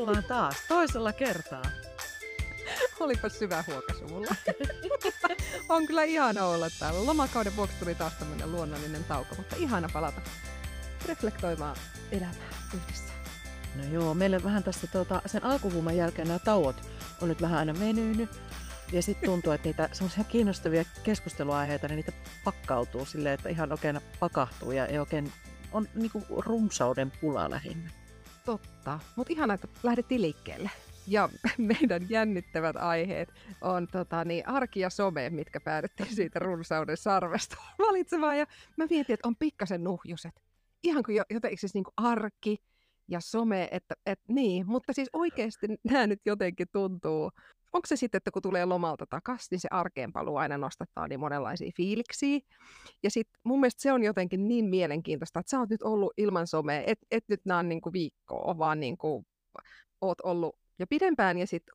ollaan taas toisella kertaa. Olipa syvä huokasu mulla. on kyllä ihana olla täällä. Lomakauden vuoksi tuli taas tämmöinen luonnollinen tauko, mutta ihana palata reflektoimaan elämää yhdessä. No joo, meille vähän tässä tuota, sen alkuvuoman jälkeen nämä tauot on nyt vähän aina venynyt. Ja sitten tuntuu, että niitä semmoisia kiinnostavia keskusteluaiheita, niin niitä pakkautuu silleen, että ihan oikein pakahtuu ja ei oikein on niinku runsauden pula lähinnä. Totta, mutta ihana, että lähdettiin liikkeelle. Ja meidän jännittävät aiheet on tota, niin, arki ja some, mitkä päädyttiin siitä runsauden sarvesta valitsemaan. Ja mä mietin, että on pikkasen nuhjuset. Ihan kuin jotenkin siis niin kuin arki ja some, että, että niin. Mutta siis oikeasti nämä nyt jotenkin tuntuu onko se sitten, että kun tulee lomalta takaisin, niin se arkeen paluu aina nostattaa niin monenlaisia fiiliksiä. Ja sitten mun mielestä se on jotenkin niin mielenkiintoista, että sä oot nyt ollut ilman somea, et, et nyt nää on niinku viikkoa, vaan niinku oot ollut jo pidempään ja sitten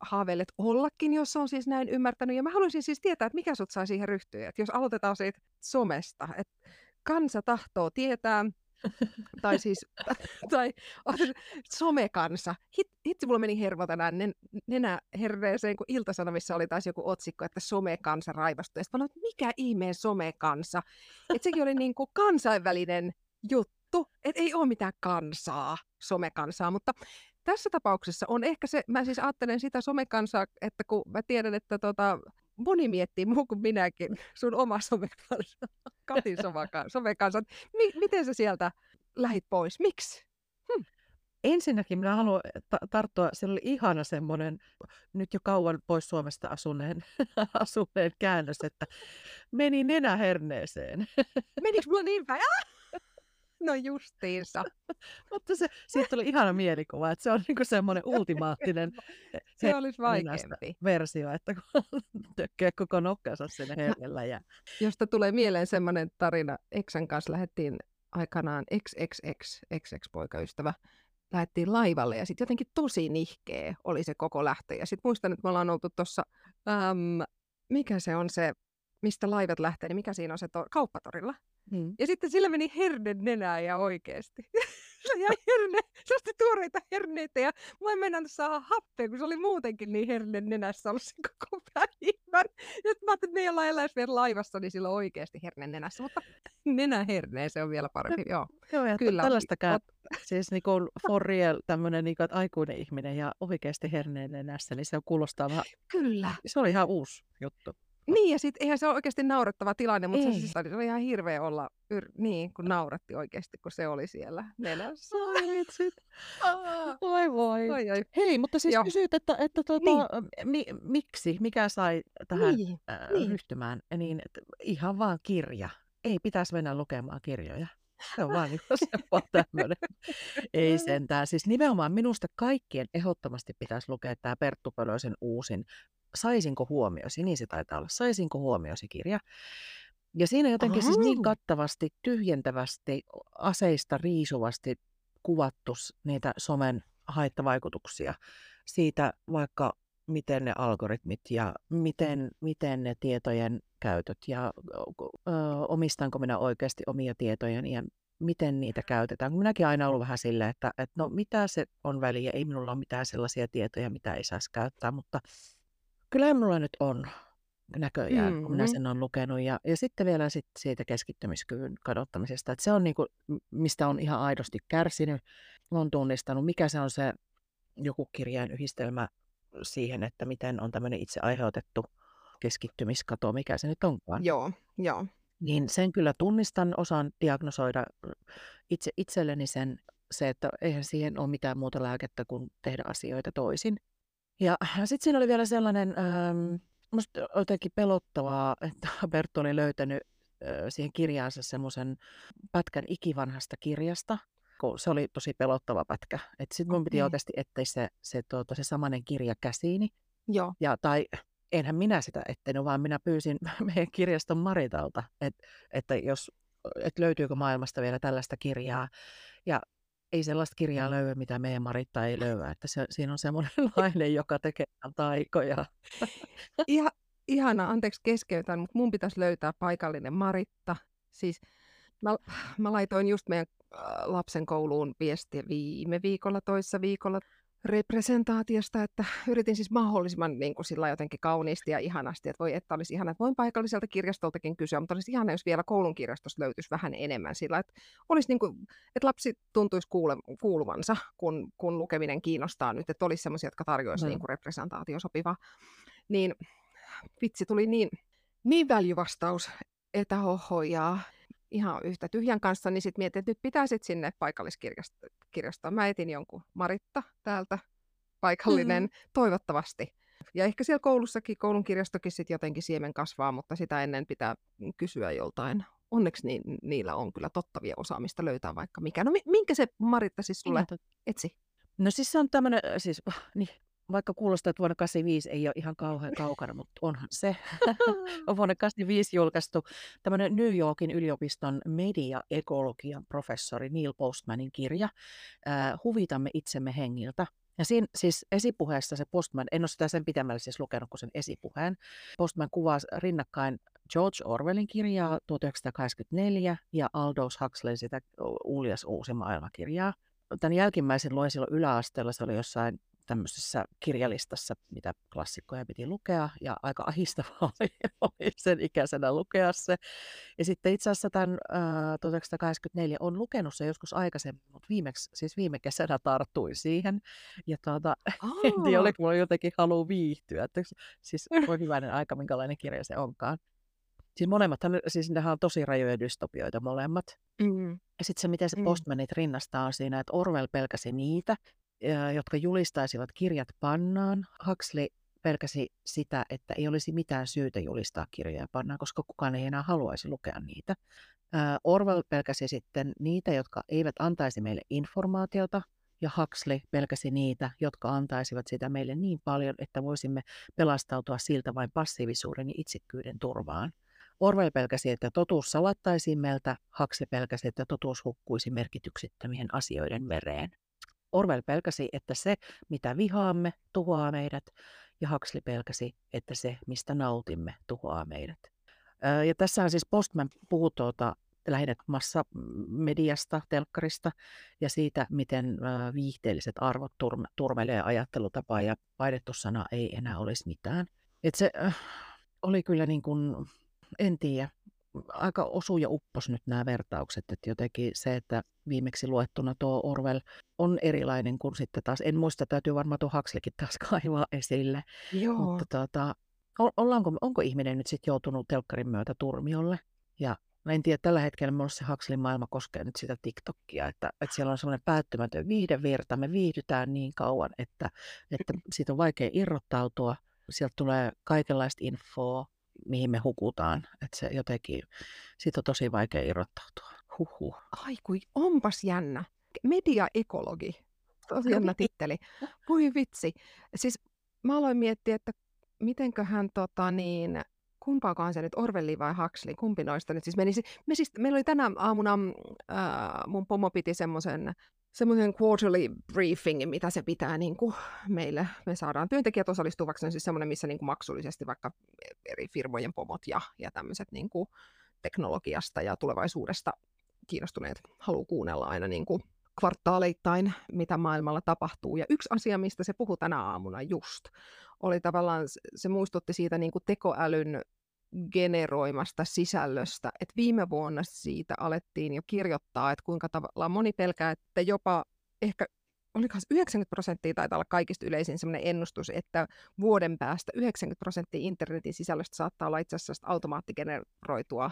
haaveilet ollakin, jos on siis näin ymmärtänyt. Ja mä haluaisin siis tietää, että mikä sut sai siihen ryhtyä. Että jos aloitetaan siitä somesta, että kansa tahtoo tietää, tai siis, tai somekansa. Hit, hitsi, mulla meni hermo tänään nen, nenä herreeseen, kun Iltasanomissa oli taas joku otsikko, että somekansa raivastui. Sitten että mikä ihmeen somekansa? Että sekin oli niin kuin kansainvälinen juttu, että ei ole mitään kansaa, somekansaa, mutta tässä tapauksessa on ehkä se, mä siis ajattelen sitä somekansaa, että kun mä tiedän, että tota, moni miettii muu kuin minäkin, sun oma somekansa, Katin somekansa. M- miten sä sieltä lähit pois? Miksi? Hm. Ensinnäkin minä haluan ta- tarttua, siellä oli ihana semmoinen, nyt jo kauan pois Suomesta asuneen, asuneen käännös, että meni nenä herneeseen. Menikö mulla niin päin? Ah! No justiinsa. Mutta se, siitä tuli ihana mielikuva, että se on niinku semmoinen ultimaattinen se olisi vaikeampi. versio, että kun tökkää koko nokkansa sinne hellellä. Ja... Josta tulee mieleen semmoinen tarina, Eksän kanssa lähdettiin aikanaan XXX, XX-poikaystävä, lähdettiin laivalle ja sitten jotenkin tosi nihkeä oli se koko lähtö. Ja sitten muistan, että me ollaan oltu tuossa, mikä se on se, mistä laivat lähtee, niin mikä siinä on se to- kauppatorilla. Mm. Ja sitten sillä meni herne nenää ja oikeasti. se jäi herne, se osti tuoreita herneitä ja mä en mennä saada happea, kun se oli muutenkin niin herne nenässä ollut sen koko päivän. Ja mä ajattelin, että me ollaan eläis vielä laivassa, niin sillä on oikeasti herne nenässä, mutta nenä herneen se on vielä parempi. Joo, Joo ja Kyllä. tällaista käy. Siis niin kuin for real, tämmöinen niin kuin, aikuinen ihminen ja oikeasti herneen nenässä, niin se kuulostaa vähän... Kyllä. Se oli ihan uusi juttu. Niin, ja sitten eihän se ole oikeasti naurettava tilanne, mutta se, siis oli, se oli ihan hirveä olla, yr, niin, kun nauratti oikeasti, kun se oli siellä nenässä. Ai vitsit. Oi voi. Oi, oi. Hei, mutta siis Joo. kysyt, että, että tuota, niin. mi, miksi, mikä sai tähän niin. Äh, niin. ryhtymään, niin että ihan vaan kirja. Ei pitäisi mennä lukemaan kirjoja. Se on vaan, vaan tämmöinen. Ei sentään. Siis nimenomaan minusta kaikkien ehdottomasti pitäisi lukea tämä Perttu Pölösen uusin Saisinko huomiosi, niin se taitaa olla, Saisinko huomiosi kirja. Ja siinä jotenkin Aha. siis niin kattavasti, tyhjentävästi, aseista riisuvasti kuvattu niitä somen haittavaikutuksia siitä vaikka miten ne algoritmit ja miten, miten ne tietojen käytöt ja ö, omistanko minä oikeasti omia tietojeni ja miten niitä käytetään. Minäkin aina ollut vähän silleen, että, että no mitä se on väliä, ei minulla ole mitään sellaisia tietoja, mitä ei saisi käyttää, mutta Kyllä minulla nyt on näköjään, mm-hmm. kun minä mm-hmm. sen olen lukenut. Ja, ja sitten vielä sit siitä keskittymiskyvyn kadottamisesta. Että se on niinku, mistä on ihan aidosti kärsinyt. Olen tunnistanut, mikä se on se joku kirjain yhdistelmä siihen, että miten on tämmöinen itse aiheutettu keskittymiskato, mikä se nyt onkaan. Joo, joo. Niin sen kyllä tunnistan, osaan diagnosoida itse itselleni sen, se, että eihän siihen ole mitään muuta lääkettä kuin tehdä asioita toisin. Ja sitten siinä oli vielä sellainen, ähm, musta jotenkin pelottavaa, että Berttu oli löytänyt äh, siihen kirjaansa semmoisen pätkän ikivanhasta kirjasta, kun se oli tosi pelottava pätkä. Sitten mun piti okay. oikeasti etsiä se, se, tuota, se samanen kirja käsiini. Joo. Ja, tai enhän minä sitä etsinyt, vaan minä pyysin meidän kirjaston Maritalta, että, että jos että löytyykö maailmasta vielä tällaista kirjaa. Ja ei sellaista kirjaa löyä, mitä meidän Maritta ei löyä. Että se, siinä on semmoinen nainen, joka tekee taikoja. Ihan, ihana, anteeksi keskeytän, mutta mun pitäisi löytää paikallinen Maritta. Siis mä, mä laitoin just meidän äh, lapsen kouluun viestiä viime viikolla, toissa viikolla. Representaatiosta, että yritin siis mahdollisimman niin kuin sillä jotenkin kauniisti ja ihanasti, että voi, että olisi ihana, että voin paikalliselta kirjastoltakin kysyä, mutta olisi ihana, jos vielä koulun kirjastosta löytyisi vähän enemmän sillä, että, olisi niin kuin, että lapsi tuntuisi kuule, kuuluvansa, kun, kun lukeminen kiinnostaa nyt, että olisi sellaisia, jotka tarjoaisivat mm. niin kuin representaatio sopiva. Niin vitsi, tuli niin, niin väljyvastaus etähohojaa ihan yhtä tyhjän kanssa, niin sitten mietin, että nyt pitää sitten sinne paikalliskirjastoon. Mä etin jonkun Maritta täältä, paikallinen, mm. toivottavasti. Ja ehkä siellä koulussakin, koulun kirjastokin sitten jotenkin siemen kasvaa, mutta sitä ennen pitää kysyä joltain. Onneksi ni- niillä on kyllä tottavia osaamista löytää vaikka mikä. No minkä se Maritta siis sulle etsi? No siis se on tämmöinen, siis niin, vaikka kuulostaa, että vuonna 85 ei ole ihan kauhean kaukana, mutta onhan se. on vuonna 85 julkaistu tämmöinen New Yorkin yliopiston media-ekologian professori Neil Postmanin kirja äh, Huvitamme itsemme hengiltä. Ja siinä siis esipuheessa se Postman, en ole sitä sen pitemmälle siis lukenut kuin sen esipuheen, Postman kuvaa rinnakkain George Orwellin kirjaa 1984 ja Aldous Huxley sitä Uljas uusi maailmakirjaa. Tämän jälkimmäisen luin silloin yläasteella, se oli jossain tämmöisessä kirjalistassa, mitä klassikkoja piti lukea, ja aika ahistavaa oli, sen ikäisenä lukea se. Ja sitten itse asiassa tämän äh, 1984 on lukenut se joskus aikaisemmin, mutta viimeksi, siis viime kesänä tarttuin siihen. Ja tuota, en tiedä, oliko mulla jotenkin halu viihtyä. Että, siis voi hyvänen aika, minkälainen kirja se onkaan. Siis molemmat, siis nehän on tosi rajoja dystopioita molemmat. Mm. Ja sitten se, miten se mm. Postmanit rinnastaa siinä, että Orwell pelkäsi niitä, jotka julistaisivat kirjat pannaan. Huxley pelkäsi sitä, että ei olisi mitään syytä julistaa kirjoja pannaan, koska kukaan ei enää haluaisi lukea niitä. Orwell pelkäsi sitten niitä, jotka eivät antaisi meille informaatiota, ja Huxley pelkäsi niitä, jotka antaisivat sitä meille niin paljon, että voisimme pelastautua siltä vain passiivisuuden ja itsekkyyden turvaan. Orwell pelkäsi, että totuus salattaisiin meiltä, Huxley pelkäsi, että totuus hukkuisi merkityksettömien asioiden vereen. Orwell pelkäsi, että se, mitä vihaamme, tuhoaa meidät, ja Huxley pelkäsi, että se, mistä nautimme, tuhoaa meidät. Ja tässä on siis Postman puhuu tuota, lähinnä massamediasta, telkkarista ja siitä, miten viihteelliset arvot turmelee ajattelutapaa ja painettu sana ei enää olisi mitään. Et se äh, oli kyllä niin kuin, en tiedä, aika osu ja uppos nyt nämä vertaukset, että jotenkin se, että viimeksi luettuna tuo Orwell on erilainen kuin sitten taas, en muista, täytyy varmaan tuo Huxleykin taas kaivaa esille, Joo. mutta tuota, ollaanko, onko ihminen nyt sitten joutunut telkkarin myötä turmiolle ja Mä en tiedä, tällä hetkellä minulla se Huxleyn maailma koskee nyt sitä TikTokia, että, että siellä on semmoinen päättymätön viihdevirta. Me viihdytään niin kauan, että, että siitä on vaikea irrottautua. Sieltä tulee kaikenlaista infoa, mihin me hukutaan. Että se jotenkin, siitä on tosi vaikea irrottautua. Huhhuh. Ai kui, onpas jännä. Mediaekologi. Tosi jännä titteli. Voi vitsi. Siis mä aloin miettiä, että mitenköhän tota niin, kumpaakaan se nyt, Orwelli vai Huxley, kumpi noista nyt siis menisi. Me siis, meillä oli tänä aamuna, äh, mun pomo piti semmoisen semmoisen quarterly briefing, mitä se pitää niin kuin meille. Me saadaan työntekijät osallistuvaksi, on siis semmoinen, missä niin kuin maksullisesti vaikka eri firmojen pomot ja, ja tämmöiset niin kuin teknologiasta ja tulevaisuudesta kiinnostuneet haluaa kuunnella aina niin kuin kvartaaleittain, mitä maailmalla tapahtuu. Ja yksi asia, mistä se puhui tänä aamuna just, oli tavallaan, se muistutti siitä niin kuin tekoälyn generoimasta sisällöstä. Et viime vuonna siitä alettiin jo kirjoittaa, että kuinka tavallaan moni pelkää, että jopa ehkä olikohan 90 prosenttia taitaa olla kaikista yleisin sellainen ennustus, että vuoden päästä 90 prosenttia internetin sisällöstä saattaa olla itse asiassa automaattigeneroitua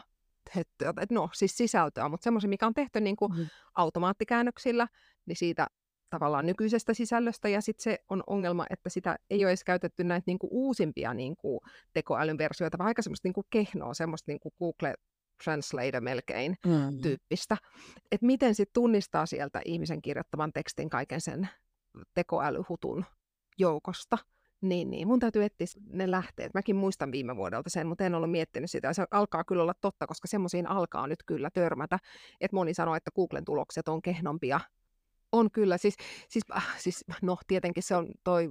että, no siis sisältöä, mutta semmoisen, mikä on tehty niin kuin mm. automaattikäännöksillä, niin siitä tavallaan nykyisestä sisällöstä, ja sitten se on ongelma, että sitä ei ole edes käytetty näitä niinku uusimpia niinku tekoälyn versioita, vaan aika semmoista niinku kehnoa, semmoista niinku Google Translate melkein mm. tyyppistä. Että miten sitten tunnistaa sieltä ihmisen kirjoittaman tekstin kaiken sen tekoälyhutun joukosta. Niin, niin. Mun täytyy etsiä ne lähteet. Mäkin muistan viime vuodelta sen, mutta en ollut miettinyt sitä. Se alkaa kyllä olla totta, koska semmoisiin alkaa nyt kyllä törmätä. Että moni sanoo, että Googlen tulokset on kehnompia on kyllä, siis, siis, äh, siis no tietenkin se on toi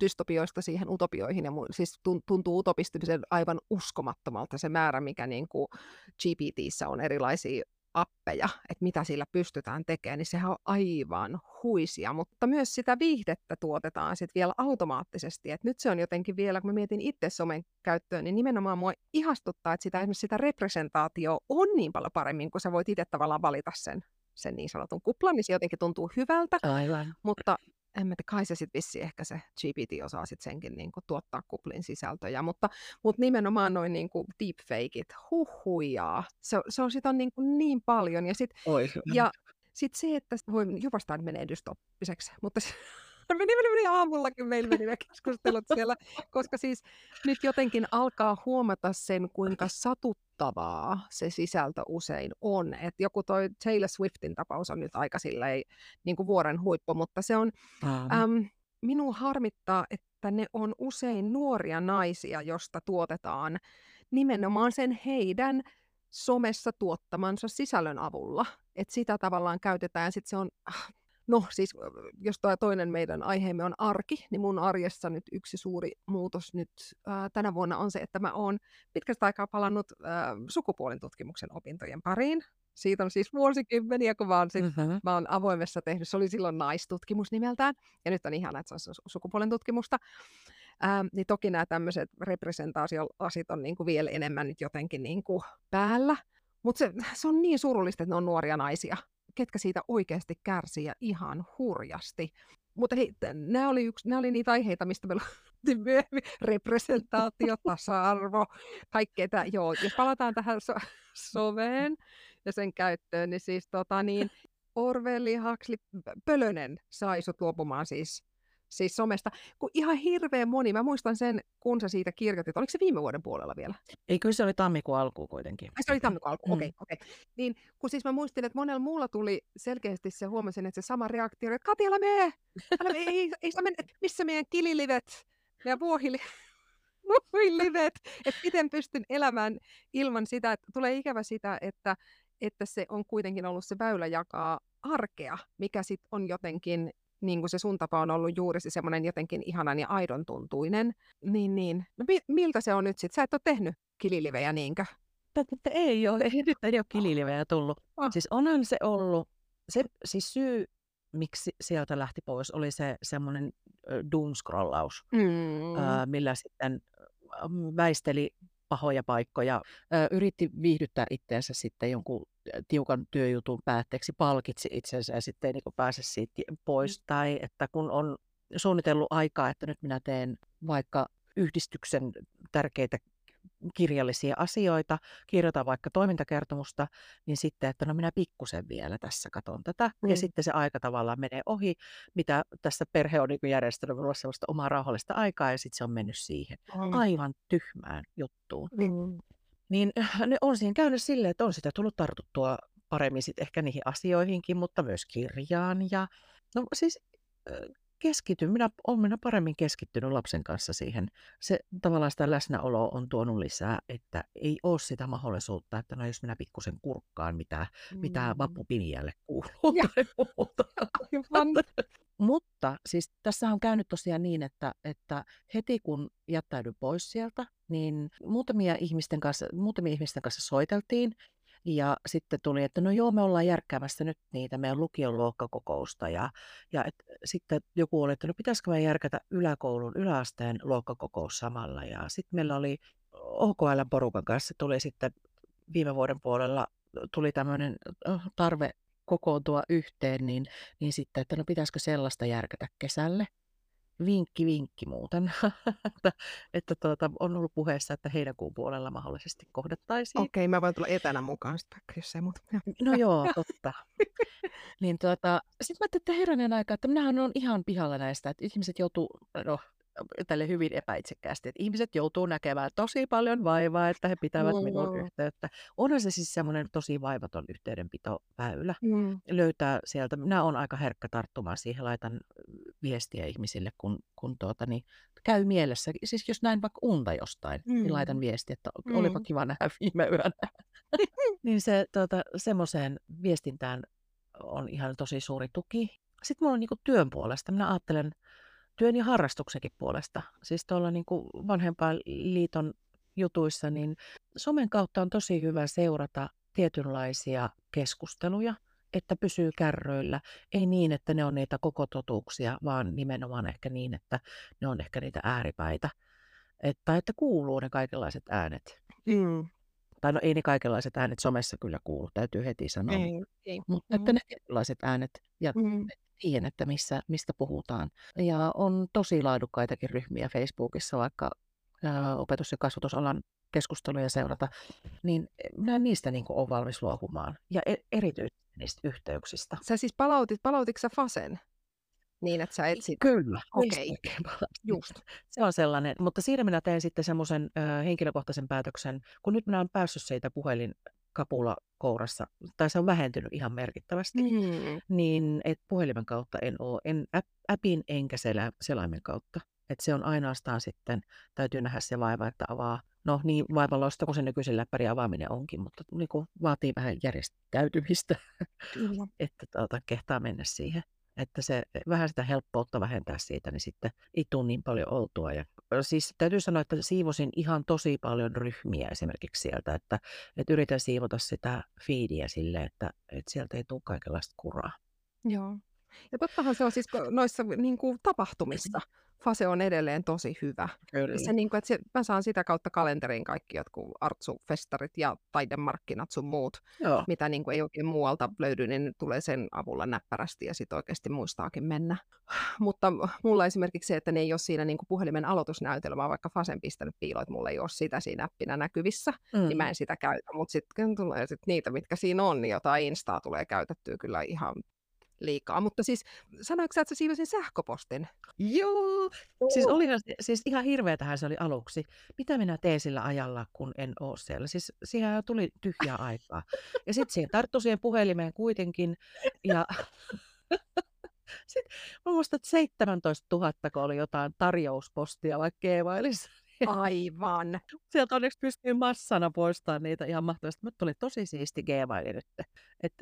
dystopioista siihen utopioihin, ja mun, siis tuntuu utopistymisen aivan uskomattomalta se määrä, mikä niin kuin GPTissä on erilaisia appeja, että mitä sillä pystytään tekemään, niin sehän on aivan huisia, mutta myös sitä viihdettä tuotetaan sitten vielä automaattisesti. Et nyt se on jotenkin vielä, kun mä mietin itse somen käyttöön, niin nimenomaan mua ihastuttaa, että sitä, esimerkiksi sitä representaatio on niin paljon paremmin, kun sä voit itse tavallaan valita sen sen niin sanotun kuplan, niin se jotenkin tuntuu hyvältä. Aivan. Mutta en mä tiedä, kai se sitten vissi ehkä se GPT osaa sitten senkin niin kuin, tuottaa kuplin sisältöjä, mutta, mutta nimenomaan noin niin kuin deepfakeit, huhujaa, se, se on sitä niin, kuin niin paljon. Ja sitten ja sit se, että voi, jopastaan menee dystoppiseksi, mutta meni, meni, meni aamullakin meillä meni ne keskustelut siellä, koska siis nyt jotenkin alkaa huomata sen, kuinka satuttavaa se sisältö usein on. että joku toi Taylor Swiftin tapaus on nyt aika silleen, niin kuin vuoren huippu, mutta se on, äm, minua harmittaa, että ne on usein nuoria naisia, josta tuotetaan nimenomaan sen heidän somessa tuottamansa sisällön avulla. Että sitä tavallaan käytetään, sitten se on, ah, No siis, jos tuo toinen meidän aiheemme on arki, niin mun arjessa nyt yksi suuri muutos nyt ää, tänä vuonna on se, että mä oon pitkästä aikaa palannut ää, sukupuolen tutkimuksen opintojen pariin. Siitä on siis vuosikymmeniä, kun mä oon, sit, mm-hmm. mä oon avoimessa tehnyt, se oli silloin naistutkimus nimeltään, ja nyt on ihana, että se on sukupuolen tutkimusta. Ää, niin toki nämä tämmöiset representaatioasit on niin kuin vielä enemmän nyt jotenkin niin kuin päällä, mutta se, se on niin surullista, että ne on nuoria naisia ketkä siitä oikeasti kärsii ja ihan hurjasti. Mutta hei, nämä oli, yksi, nämä oli niitä aiheita, mistä me myöhemmin. Representaatio, tasa-arvo, kaikkea tämä. Joo, jos palataan tähän so- soveen ja sen käyttöön, niin siis tota niin, Orwelli, Huxley, Pölönen sai sut luopumaan siis siis somesta, kun ihan hirveän moni, mä muistan sen, kun sä siitä kirjoitit, oliko se viime vuoden puolella vielä? Ei, kyllä se oli tammikuun alku kuitenkin. Ai se oli tammikuun alku, okei, mm. okei. Okay, okay. Niin, kun siis mä muistin, että monella muulla tuli selkeästi se, huomasin, että se sama reaktio, että Kati, älä mene! Älä mene, ei, ei, ei mene, missä meidän kililivet, meidän vuohili, livet, että miten pystyn elämään ilman sitä, että tulee ikävä sitä, että, että se on kuitenkin ollut se väylä jakaa arkea, mikä sitten on jotenkin niin kuin se sun tapa on ollut juuri se semmoinen jotenkin ihanan ja aidon tuntuinen, niin, niin. No, mi- miltä se on nyt sitten? Sä et ole tehnyt kililivejä niinkö? Tätä ei ole, ei, nyt ei ole kililivejä tullut. Oh. Siis onhan se ollut, se siis syy, miksi sieltä lähti pois, oli se semmoinen doom-scrollaus, mm. äh, millä sitten väisteli pahoja paikkoja. Ö, yritti viihdyttää itseensä sitten jonkun tiukan työjutun päätteeksi, palkitsi itsensä ja sitten ei niin pääse siitä pois. Mm. Tai että kun on suunnitellut aikaa, että nyt minä teen vaikka yhdistyksen tärkeitä kirjallisia asioita, kirjoitan vaikka toimintakertomusta, niin sitten, että no minä pikkusen vielä tässä katon tätä. Mm. Ja sitten se aika tavallaan menee ohi, mitä tässä perhe on niin järjestänyt minulle sellaista omaa rauhallista aikaa, ja sitten se on mennyt siihen mm. aivan tyhmään juttuun. Mm. Niin ne on siinä käynyt silleen, että on sitä tullut tartuttua paremmin sitten ehkä niihin asioihinkin, mutta myös kirjaan. Ja no siis keskityn, minä olen minä paremmin keskittynyt lapsen kanssa siihen. Se tavallaan sitä läsnäolo on tuonut lisää, että ei ole sitä mahdollisuutta, että no jos minä pikkusen kurkkaan, mitä, mm. mitä vappupinjälle kuuluu ja. tai muuta. Mutta siis tässä on käynyt tosiaan niin, että, että heti kun jättäydyn pois sieltä, niin muutamia ihmisten kanssa, muutamia ihmisten kanssa soiteltiin ja sitten tuli, että no joo, me ollaan järkkäämässä nyt niitä meidän lukion luokkakokousta. Ja, ja et, sitten joku oli, että no pitäisikö me järkätä yläkoulun, yläasteen luokkakokous samalla. Ja sitten meillä oli OKL-porukan kanssa, tuli sitten viime vuoden puolella tuli tämmöinen tarve kokoontua yhteen, niin, niin sitten, että no pitäisikö sellaista järkätä kesälle. Vinkki, vinkki muuten, että, että tuota, on ollut puheessa, että heinäkuun puolella mahdollisesti kohdattaisiin. Okei, okay, mä voin tulla etänä mukaan sitten, jos ei muuta. No joo, totta. niin tuota, sitten mä ajattelin, että herranen aika, että minähän on ihan pihalla näistä, että ihmiset joutuu, no tälle hyvin epäitsekkäästi, että ihmiset joutuu näkemään tosi paljon vaivaa, että he pitävät mm. minun yhteyttä. Onhan se siis semmoinen tosi vaivaton yhteydenpitoväylä. Mm. Löytää sieltä, minä olen aika herkkä tarttumaan siihen, laitan viestiä ihmisille, kun, kun tuota, niin, käy mielessä. Siis jos näin vaikka unta jostain, niin mm. niin laitan viestiä, että mm. olipa kiva nähdä viime yönä. niin se tuota, semmoiseen viestintään on ihan tosi suuri tuki. Sitten mulla on niin työn puolesta. Minä ajattelen, työn ja harrastuksenkin puolesta. Siis tuolla niin vanhempaan liiton jutuissa, niin somen kautta on tosi hyvä seurata tietynlaisia keskusteluja, että pysyy kärröillä. Ei niin, että ne on niitä koko totuuksia, vaan nimenomaan ehkä niin, että ne on ehkä niitä ääripäitä. Että, että kuuluu ne kaikenlaiset äänet. Mm. Tai no ei ne kaikenlaiset äänet somessa kyllä kuulu, täytyy heti sanoa. Ei, ei. Mutta että mm. ne tietynlaiset äänet ja mm. tiedän, että missä, mistä puhutaan. Ja on tosi laadukkaitakin ryhmiä Facebookissa, vaikka ää, opetus- ja kasvatusalan keskusteluja seurata, niin minä niistä niin olen valmis luopumaan. Ja e- erityisesti niistä yhteyksistä. Sä siis palautit, palautitko sä Fasen? Niin, että sä etsit... Kyllä, okei. Okay. Just. Se on sellainen, mutta siinä minä teen sitten semmoisen ö, henkilökohtaisen päätöksen, kun nyt minä olen päässyt siitä puhelin kapula kourassa, tai se on vähentynyt ihan merkittävästi, mm. niin et puhelimen kautta en ole, en appin enkä selä, selaimen kautta. Et se on ainoastaan sitten, täytyy nähdä se vaiva, että avaa no niin vaivalloista kuin se nykyisen läppärin avaaminen onkin, mutta niin kuin vaatii vähän järjestäytymistä, Kyllä. että tuota, kehtaa mennä siihen. Että se vähän sitä helppoutta vähentää siitä, niin sitten ei tule niin paljon oltua. Ja, siis täytyy sanoa, että siivosin ihan tosi paljon ryhmiä esimerkiksi sieltä, että, että yritän siivota sitä feedia sille, että, että sieltä ei tule kaikenlaista kuraa. Joo. Ja tottahan se on siis noissa niin kuin, tapahtumissa. Fase on edelleen tosi hyvä. Kyllä. Se, niin kuin, että se, mä saan sitä kautta kalenteriin kaikki jotkut artsufestarit ja taidemarkkinat sun muut, Joo. mitä niin kuin, ei oikein muualta löydy, niin tulee sen avulla näppärästi ja sitten oikeasti muistaakin mennä. Mutta mulla esimerkiksi se, että ne ei ole siinä niin kuin puhelimen aloitusnäytelmää, vaikka Fasen pistänyt piilo, että mulla ei ole sitä siinä appina näkyvissä, mm. niin mä en sitä käytä. Mutta sitten tulee sit niitä, mitkä siinä on, niin jotain Instaa tulee käytettyä kyllä ihan liikaa. Mutta siis sanoitko sä, että sä siivosin sähköpostin? Joo, siis, oli, siis ihan hirveätähän se oli aluksi. Mitä minä teen sillä ajalla, kun en ole siellä? Siis siihen tuli tyhjää aikaa. Ja sitten siihen tarttui siihen puhelimeen kuitenkin. Ja sitten mä muistan, että 17 000, kun oli jotain tarjouspostia vaikka Keevailissa. Aivan. Sieltä onneksi pystyy massana poistamaan niitä ihan mahtavasti. Mutta tuli tosi siisti Gmaili nyt. Et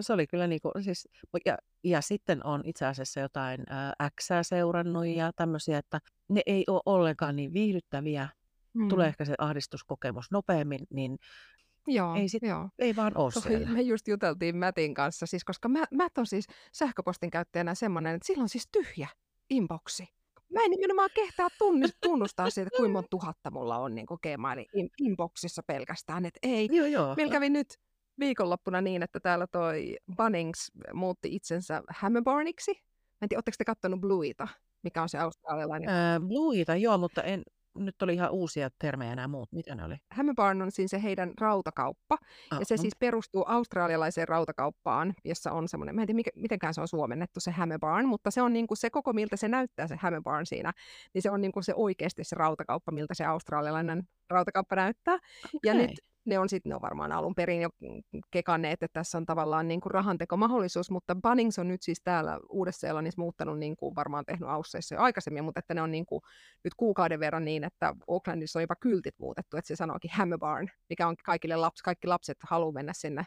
se, oli kyllä niinku, siis, ja, ja sitten on itse asiassa jotain ää, Xää seurannut ja tämmöisiä, että ne ei ole ollenkaan niin viihdyttäviä. Mm. Tulee ehkä se ahdistuskokemus nopeammin, niin Joo, ei, sit, joo. ei vaan ole siellä. Me just juteltiin Mätin kanssa, siis koska Mät on siis sähköpostin käyttäjänä semmoinen, että silloin siis tyhjä inboxi. Mä en nimenomaan kehtaa tunnustaa siitä, kuinka monta tuhatta mulla on niin Gmailin inboxissa pelkästään. Että ei, joo, joo. meillä kävi nyt viikonloppuna niin, että täällä toi Bunnings muutti itsensä Hammerborniksi. Mä en tiedä, ootteko te kattonut Blueita, mikä on se australialainen? Äh, Blueita, joo, mutta en, nyt oli ihan uusia termejä nämä muut. Mitä ne oli? Hammerbarn on siis se heidän rautakauppa. Uh-huh. Ja se siis perustuu australialaiseen rautakauppaan, jossa on semmoinen, mä en tiedä mikä, mitenkään se on suomennettu se Hammerbarn, mutta se on niinku se koko miltä se näyttää se Hammerbarn siinä, niin se on niinku se oikeasti se rautakauppa, miltä se australialainen rautakauppa näyttää. Okay. Ja nyt ne on sitten, ne on varmaan alun perin jo kekanneet, että tässä on tavallaan niin kuin rahantekomahdollisuus, mutta Bunnings on nyt siis täällä Uudessa-Seelannissa muuttanut, niin kuin varmaan tehnyt Ausseissa jo aikaisemmin, mutta että ne on niin kuin nyt kuukauden verran niin, että Aucklandissa on jopa kyltit muutettu, että se sanookin Hammer Barn, mikä on kaikille laps, kaikki lapset haluaa mennä sinne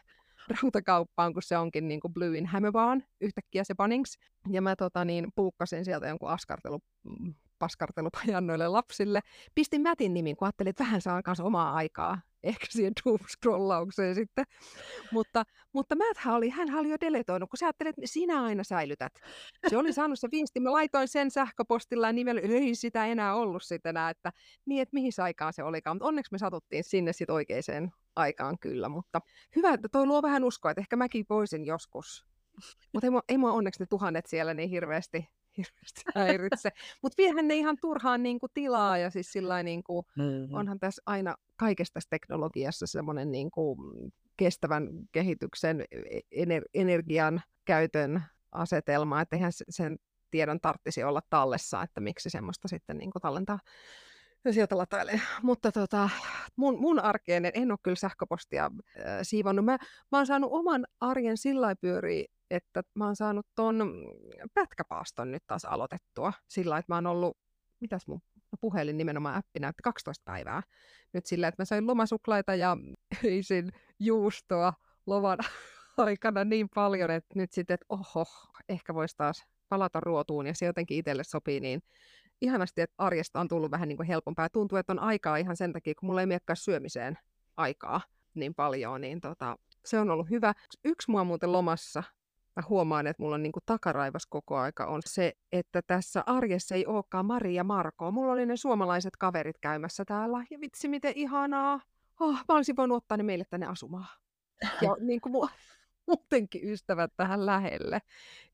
rautakauppaan, kun se onkin niin kuin Blue in Barn yhtäkkiä se Bunnings. Ja mä tota, niin, puukkasin sieltä jonkun askartelu mm, paskartelupajan noille lapsille. Pistin Mätin nimin, kun ajattelin, että vähän saa kanssa omaa aikaa ehkä siihen doom-scrollaukseen sitten. mutta, mutta Matthän oli, hän oli jo deletoinut, kun sä ajattelet, että sinä aina säilytät. Se oli saanut se viesti, mä laitoin sen sähköpostilla ja nimellä, ei sitä enää ollut sitten enää, että niin, että mihin aikaan se olikaan. Mutta onneksi me satuttiin sinne sitten oikeaan aikaan kyllä, mutta hyvä, että toi luo vähän uskoa, että ehkä mäkin voisin joskus. Mutta ei, ei mua onneksi ne tuhannet siellä niin hirveästi hirveästi häiritse. Mutta viehän ne ihan turhaan niin kuin, tilaa ja siis sillä niin kuin, mm-hmm. onhan tässä aina kaikesta tässä teknologiassa semmoinen niin kuin, kestävän kehityksen, e-, ener- energian käytön asetelma, että eihän sen tiedon tarttisi olla tallessa, että miksi semmoista sitten niin kuin, tallentaa sieltä latailee. Mutta tota, mun, mun arkeen en ole kyllä sähköpostia äh, siivonnut. Mä, mä oon saanut oman arjen sillä pyörii että mä oon saanut ton pätkäpaaston nyt taas aloitettua sillä että mä oon ollut, mitäs mun puhelin nimenomaan appi näytti 12 päivää. Nyt sillä, että mä sain lomasuklaita ja öisin juustoa lovan aikana niin paljon, että nyt sitten, että oho, ehkä voisi taas palata ruotuun ja se jotenkin itselle sopii niin ihanasti, että arjesta on tullut vähän niin kuin helpompaa. Tuntuu, että on aikaa ihan sen takia, kun mulla ei miekkaa syömiseen aikaa niin paljon, niin tota, Se on ollut hyvä. Yksi mua muuten lomassa mä huomaan, että mulla on niin kuin takaraivas koko aika, on se, että tässä arjessa ei olekaan Maria ja Marko. Mulla oli ne suomalaiset kaverit käymässä täällä, ja vitsi miten ihanaa. Oh, mä olisin voinut ottaa ne meille tänne asumaan. Ja niin kuin mulla muutenkin ystävät tähän lähelle.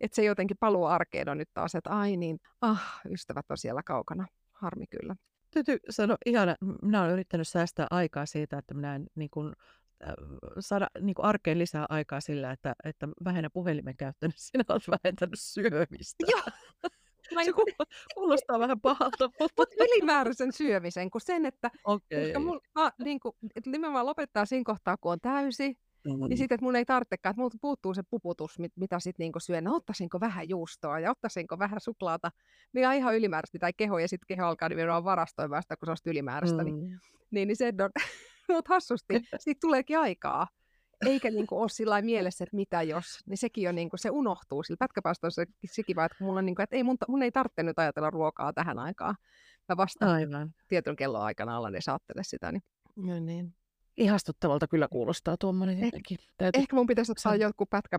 Että se jotenkin paluu arkeen on nyt taas, että ai niin, ah, ystävät on siellä kaukana. Harmi kyllä. Täytyy sanoa, ihana, minä olen yrittänyt säästää aikaa siitä, että minä en niin kuin, saada niin kuin arkeen lisää aikaa sillä, että, että vähennä puhelimen käyttöä, niin sinä olet vähentänyt syömistä. Joo. Se kuulostaa vähän pahalta. Mutta ylimääräisen syömisen kuin sen, että okay. koska mun, mä, niin kuin, että nimenomaan lopettaa siinä kohtaa, kun on täysi, Mm. Niin sitten, että mun ei tarvitsekaan, että multa puuttuu se puputus, mit, mitä sitten niinku syön. No, ottaisinko vähän juustoa ja ottaisinko vähän suklaata, mikä on ihan ylimääräistä tai keho, ja sitten keho alkaa nimenomaan varastoimaan sitä, kun se on ylimääräistä. Niin- mm. Niin, niin, niin se on, mutta hassusti, siitä tuleekin aikaa. Eikä niin kuin ole sillä mielessä, että mitä jos, niin sekin on niin kuin, se unohtuu. Sillä pätkäpaastossa sekin vaan, että, mulla on niin kuin, että ei mun, mun ei tarvitse nyt ajatella ruokaa tähän aikaan. Mä vasta Aivan. tietyn kelloaikana alan edes ajattele sitä. Niin, no niin. Ihastuttavalta kyllä kuulostaa tuommoinen eh, jotenkin. Täytyy... Ehkä mun pitäisi ottaa joku pätkä,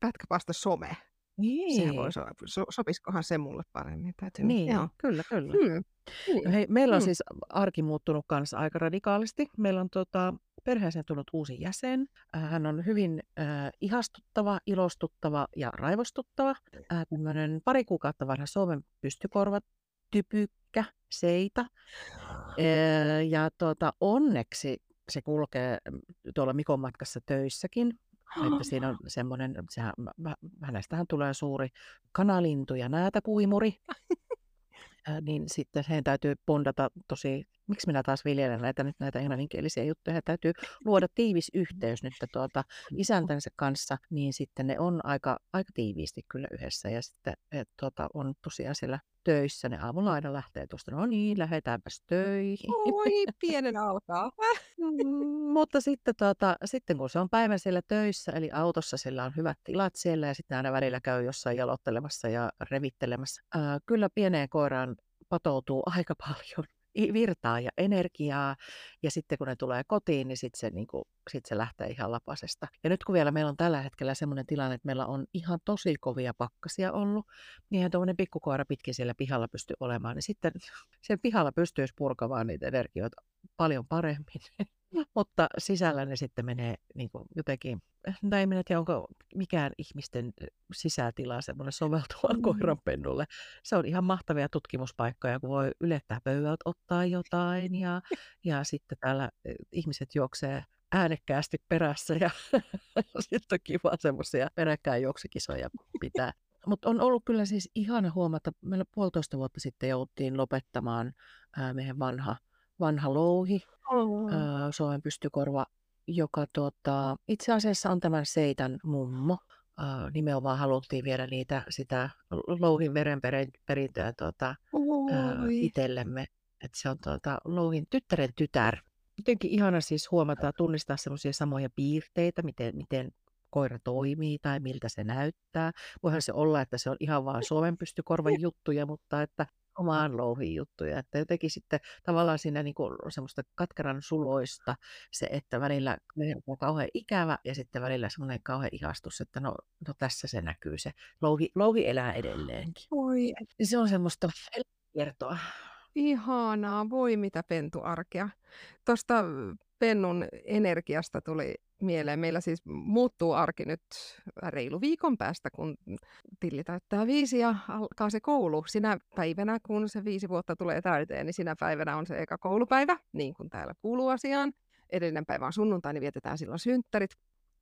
pätkäpasta some. Niin. Sehän voi so, so, sopisikohan se mulle paremmin? Täytyy, niin, joo. kyllä, kyllä. Hmm. Niin. Hei, meillä on hmm. siis arki muuttunut kanssa aika radikaalisti. Meillä on tota, perheeseen tullut uusi jäsen. Äh, hän on hyvin äh, ihastuttava, ilostuttava ja raivostuttava. Äh, tämmöinen pari kuukautta vanha Suomen pystykorva, typykkä, seita. Äh, ja tota, onneksi se kulkee tuolla Mikon matkassa töissäkin. Että siinä on semmoinen, sehän, hänestähän tulee suuri kanalintu ja näätäpuimuri. niin sitten heidän täytyy pondata tosi, miksi minä taas viljelen näitä nyt näitä englanninkielisiä juttuja, täytyy luoda tiivis yhteys nyt tuota, isäntänsä kanssa, niin sitten ne on aika, aika tiiviisti kyllä yhdessä ja sitten et, tuota, on tosiaan siellä töissä. Ne aamulla aina lähtee tuosta, no niin, lähdetäänpäs töihin. Oi, pienen alkaa. mm, mutta sitten, tuota, sitten kun se on päivän siellä töissä, eli autossa sillä on hyvät tilat siellä ja sitten aina välillä käy jossain jalottelemassa ja revittelemässä. Ää, kyllä pieneen koiraan patoutuu aika paljon virtaa ja energiaa. Ja sitten kun ne tulee kotiin, niin sitten se, niin kuin, sit se lähtee ihan lapasesta. Ja nyt kun vielä meillä on tällä hetkellä sellainen tilanne, että meillä on ihan tosi kovia pakkasia ollut, niin ihan tuommoinen pikkukoira pitkin siellä pihalla pystyy olemaan, niin sitten sen pihalla pystyisi purkamaan niitä energioita paljon paremmin. Mutta sisällä ne sitten menee niin kuin jotenkin, tai en tiedä, onko mikään ihmisten sisätila semmoinen soveltuva mm. koiranpennulle. Se on ihan mahtavia tutkimuspaikkoja, kun voi ylettää pöydältä ottaa jotain ja, ja sitten täällä ihmiset juoksee äänekkäästi perässä ja sitten on kiva semmoisia peräkkäin juoksukisoja pitää. Mutta on ollut kyllä siis ihana huomata, meillä puolitoista vuotta sitten jouttiin lopettamaan ää, meidän vanha vanha louhi, oh. Suomen pystykorva, joka tuota, itse asiassa on tämän Seitan mummo. Uh, nimenomaan haluttiin viedä niitä, sitä louhin verenperintöä tuota, uh, itsellemme. Et se on tuota, louhin tyttären tytär. Jotenkin ihana siis huomata, tunnistaa semmoisia samoja piirteitä, miten, miten koira toimii tai miltä se näyttää. Voihan se olla, että se on ihan vaan Suomen pystykorvan juttuja, mutta että omaan louhiin juttuja. Että jotenkin sitten tavallaan siinä niin kuin semmoista katkeran suloista se, että välillä on kauhean ikävä ja sitten välillä semmoinen kauhean ihastus, että no, no tässä se näkyy se. Louhi, louhi elää edelleenkin. Oi. Se on semmoista kertoa. Ihanaa, voi mitä pentuarkea. Tuosta pennun energiasta tuli mieleen. Meillä siis muuttuu arki nyt reilu viikon päästä, kun Tilli täyttää viisi ja alkaa se koulu. Sinä päivänä, kun se viisi vuotta tulee täyteen, niin sinä päivänä on se eka koulupäivä, niin kuin täällä kuuluu asiaan. Edellinen päivä on sunnuntai, niin vietetään silloin synttärit.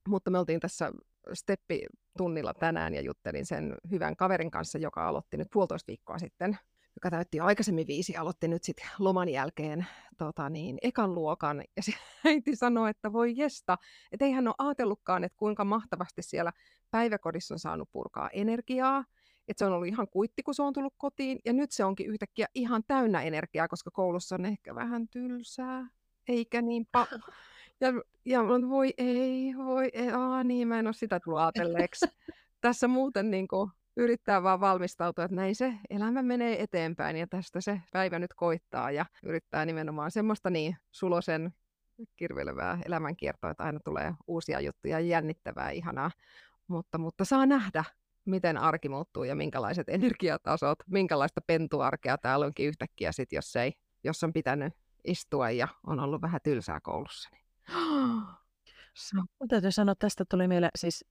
Mutta me oltiin tässä Steppi-tunnilla tänään ja juttelin sen hyvän kaverin kanssa, joka aloitti nyt puolitoista viikkoa sitten joka täytti aikaisemmin viisi, aloitti nyt sitten loman jälkeen tota niin, ekan luokan. Ja se äiti sanoi, että voi jesta, että ei hän ole ajatellutkaan, että kuinka mahtavasti siellä päiväkodissa on saanut purkaa energiaa. Että se on ollut ihan kuitti, kun se on tullut kotiin. Ja nyt se onkin yhtäkkiä ihan täynnä energiaa, koska koulussa on ehkä vähän tylsää. Eikä niin pa- Ja, ja voi ei, voi ei, aa niin, mä en ole sitä tullut ajatelleeksi. Tässä muuten niin kuin, yrittää vaan valmistautua, että näin se elämä menee eteenpäin ja tästä se päivä nyt koittaa ja yrittää nimenomaan semmoista niin sulosen kirvelevää elämänkiertoa, että aina tulee uusia juttuja, jännittävää, ihanaa. Mutta, mutta saa nähdä, miten arki muuttuu ja minkälaiset energiatasot, minkälaista pentuarkea täällä onkin yhtäkkiä sit, jos, ei, jos on pitänyt istua ja on ollut vähän tylsää koulussa. Niin. Mun täytyy sanoa, että tästä tuli meille siis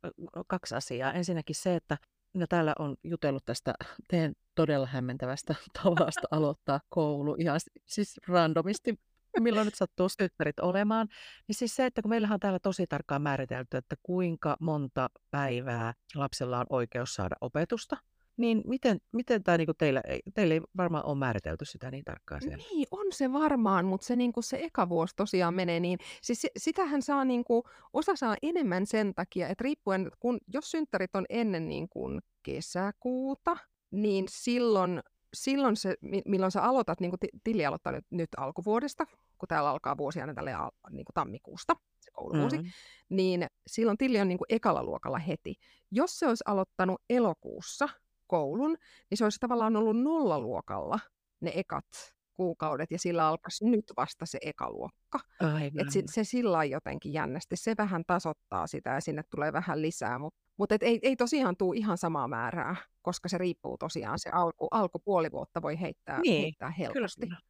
kaksi asiaa. Ensinnäkin se, että ja täällä on jutellut tästä teen todella hämmentävästä tavasta aloittaa koulu ihan siis randomisti milloin nyt sattuu syttärit olemaan. Niin siis se, että kun meillähän on täällä tosi tarkkaan määritelty, että kuinka monta päivää lapsella on oikeus saada opetusta, niin miten, miten tämä niin teillä, teillä ei varmaan ole määritelty sitä niin tarkkaan siellä? Niin, on se varmaan, mutta se, niin kuin se eka vuosi tosiaan menee niin. Siis sitähän saa, niin kuin, osa saa enemmän sen takia, että riippuen, kun jos synttärit on ennen niin kuin kesäkuuta, niin silloin silloin se, milloin sä aloitat, niin kuin Tili aloittaa nyt, nyt alkuvuodesta, kun täällä alkaa vuosi aina tälle niin kuin tammikuusta, se kouluvuosi, mm-hmm. niin silloin Tilli on niin kuin ekalla luokalla heti. Jos se olisi aloittanut elokuussa koulun, niin se olisi tavallaan ollut nollaluokalla ne ekat kuukaudet, ja sillä alkaisi nyt vasta se ekaluokka. Et se, se sillä jotenkin jännästi. Se vähän tasoittaa sitä, ja sinne tulee vähän lisää, mutta mutta ei, ei tosiaan tule ihan samaa määrää, koska se riippuu tosiaan, se alku, alku puoli vuotta voi heittää, niin, heittää helposti. Kyllä.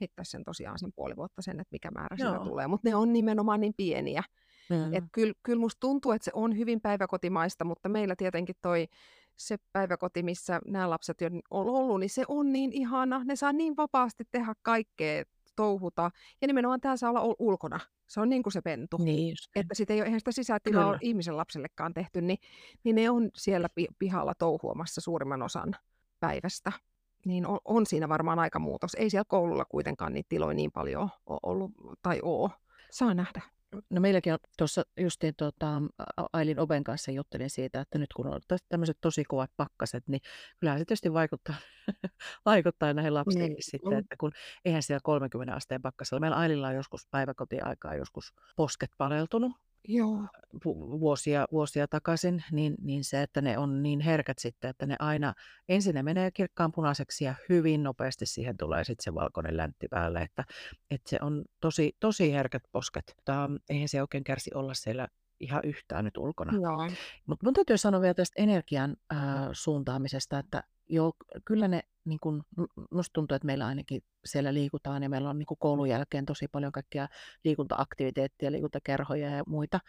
Heittää sen tosiaan sen puoli vuotta sen, että mikä määrä Joo. tulee. Mutta ne on nimenomaan niin pieniä. Mm. Kyllä, kyllä musta tuntuu, että se on hyvin päiväkotimaista, mutta meillä tietenkin toi se päiväkoti, missä nämä lapset on ollut, niin se on niin ihana. Ne saa niin vapaasti tehdä kaikkea, touhuta. Ja nimenomaan tämä saa olla ulkona. Se on niin kuin se pentu. Niin että sitä ei ole, eihän sitä sisätilaa ole ihmisen lapsellekaan tehty, niin, niin ne on siellä pihalla touhuamassa suurimman osan päivästä. Niin on, on siinä varmaan aika muutos. Ei siellä koululla kuitenkaan niitä tiloja niin paljon ole ollut tai oo. Saa nähdä. No meilläkin on tuossa justiin tota, Ailin Oben kanssa juttelin siitä, että nyt kun on tämmöiset tosi kovat pakkaset, niin kyllähän se tietysti vaikuttaa, vaikuttaa näihin lapsiin niin. sitten, että kun eihän siellä 30 asteen pakkasella. Meillä Aililla on joskus päiväkotiaikaa joskus posket paleltunut, Joo. vuosia, vuosia takaisin, niin, niin se, että ne on niin herkät sitten, että ne aina, ensin ne menee kirkkaan punaiseksi ja hyvin nopeasti siihen tulee sitten se valkoinen läntti päälle, että, että se on tosi, tosi herkät posket. Mutta eihän se oikein kärsi olla siellä ihan yhtään nyt ulkona. Mutta mun täytyy sanoa vielä tästä energian äh, suuntaamisesta, että joo, kyllä ne, niin kun, musta tuntuu, että meillä ainakin siellä liikutaan ja meillä on niin koulun jälkeen tosi paljon kaikkia liikuntaaktiviteettia, liikuntakerhoja ja muita,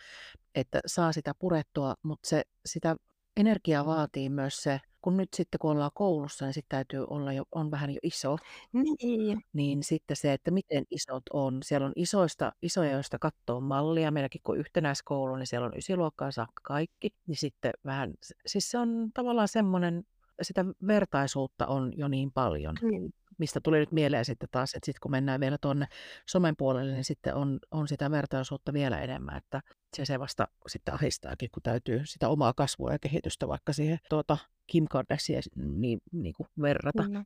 että saa sitä purettua, mutta se, sitä energiaa vaatii myös se, kun nyt sitten kun ollaan koulussa, niin sitten täytyy olla jo, on vähän jo iso. Niin. Niin sitten se, että miten isot on. Siellä on isoista, isoja, joista katsoo mallia. Meilläkin kun yhtenäiskoulu, niin siellä on ysiluokkaa saakka kaikki. Niin sitten vähän, siis se on tavallaan semmoinen sitä vertaisuutta on jo niin paljon. Mm. Mistä tuli nyt mieleen sitten taas, että sitten kun mennään vielä tuonne somen puolelle, niin sitten on, on sitä vertaisuutta vielä enemmän, että se, se vasta sitten ahistaakin, kun täytyy sitä omaa kasvua ja kehitystä vaikka siihen tuota Kim Kardashian niin, niin kuin verrata. Mm.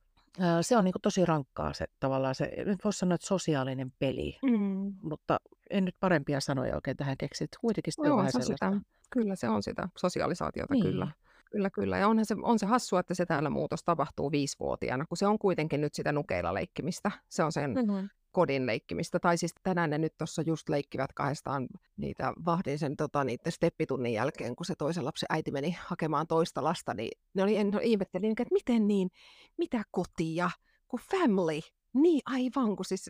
Se on niin tosi rankkaa se tavallaan se, nyt voisi sanoa, että sosiaalinen peli, mm. mutta en nyt parempia sanoja oikein tähän keksi. Kuitenkin se on vähän se sitä. Kyllä se on sitä sosiaalisaatiota, niin. kyllä. Kyllä, kyllä. Ja onhan se, on se hassua, että se täällä muutos tapahtuu viisivuotiaana, kun se on kuitenkin nyt sitä nukeilla leikkimistä. Se on sen mm-hmm. kodin leikkimistä. Tai siis tänään ne nyt tuossa just leikkivät kahdestaan niitä vahdin sen tota, niiden steppitunnin jälkeen, kun se toisen lapsen äiti meni hakemaan toista lasta, niin ne oli, en, ihmettelin, että miten niin, mitä kotia, kuin family, niin, aivan, kun siis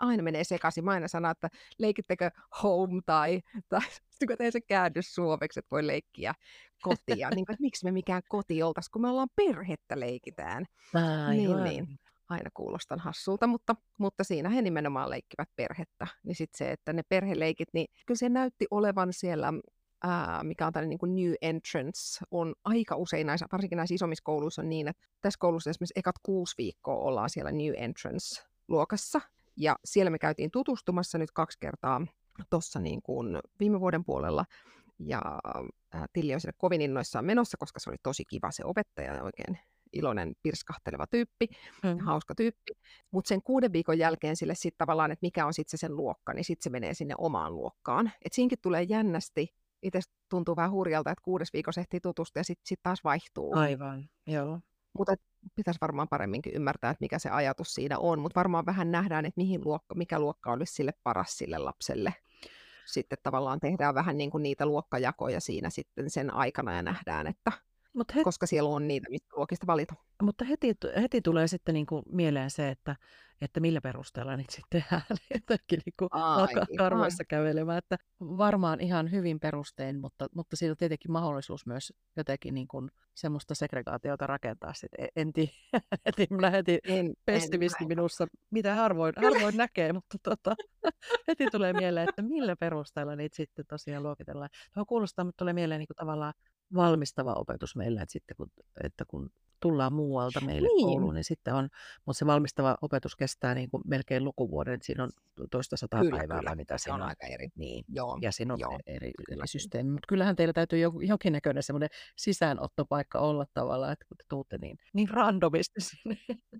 aina menee sekaisin. Mä aina sanon, että leikittekö home tai, tai kun teen se käännös suomeksi, että voi leikkiä kotia. niin, että miksi me mikään koti oltaisiin, kun me ollaan perhettä leikitään. Aivan. Niin, niin. Aina kuulostan hassulta, mutta, mutta siinä he nimenomaan leikkivät perhettä. Niin sitten se, että ne perheleikit, niin kyllä se näytti olevan siellä ää, mikä on tällainen niin kuin new entrance, on aika usein näissä, varsinkin näissä isommissa kouluissa on niin, että tässä koulussa esimerkiksi ekat kuusi viikkoa ollaan siellä new entrance luokassa, ja siellä me käytiin tutustumassa nyt kaksi kertaa tuossa niin kuin viime vuoden puolella, ja ää, Tilli on sinne kovin innoissaan menossa, koska se oli tosi kiva se opettaja, oikein iloinen, pirskahteleva tyyppi, mm. hauska tyyppi. Mutta sen kuuden viikon jälkeen sille sitten tavallaan, että mikä on sitten se sen luokka, niin sitten se menee sinne omaan luokkaan. Et siinkin tulee jännästi itse tuntuu vähän hurjalta, että kuudes viikossa ehtii tutustua ja sitten sit taas vaihtuu. Aivan, joo. Mutta pitäisi varmaan paremminkin ymmärtää, että mikä se ajatus siinä on, mutta varmaan vähän nähdään, että mihin luokka, mikä luokka olisi sille paras sille lapselle. Sitten tavallaan tehdään vähän niin kuin niitä luokkajakoja siinä sitten sen aikana ja nähdään, että Mut he... koska siellä on niitä, mistä luokista valita. Mutta heti, heti tulee sitten niin kuin mieleen se, että, että millä perusteella niitä sitten tehdään. Jotenkin niin kuin alkaa karvoissa kävelemään. Että varmaan ihan hyvin perustein, mutta, mutta siinä on tietenkin mahdollisuus myös jotenkin niin kuin semmoista segregaatiota rakentaa. Sitten. E, en tiedä, heti, heti en, pessimisti en, minussa, mitä harvoin, harvoin näkee, mutta tota, heti tulee mieleen, että millä perusteella niitä sitten tosiaan luokitellaan. Tuo kuulostaa, mutta tulee mieleen niin kuin tavallaan valmistava opetus meillä, että sitten kun, että kun tullaan muualta meille niin. kouluun, niin sitten on, mutta se valmistava opetus kestää niin kuin melkein lukuvuoden, siinä on toista sataa kyllä, päivää kyllä. mitä se on. on aika eri. Niin, Joo. ja siinä on Joo. eri, eri systeemi, mutta kyllähän teillä täytyy jonkinnäköinen semmoinen sisäänottopaikka olla tavallaan, että kun te tuutte niin, niin randomisti sinne.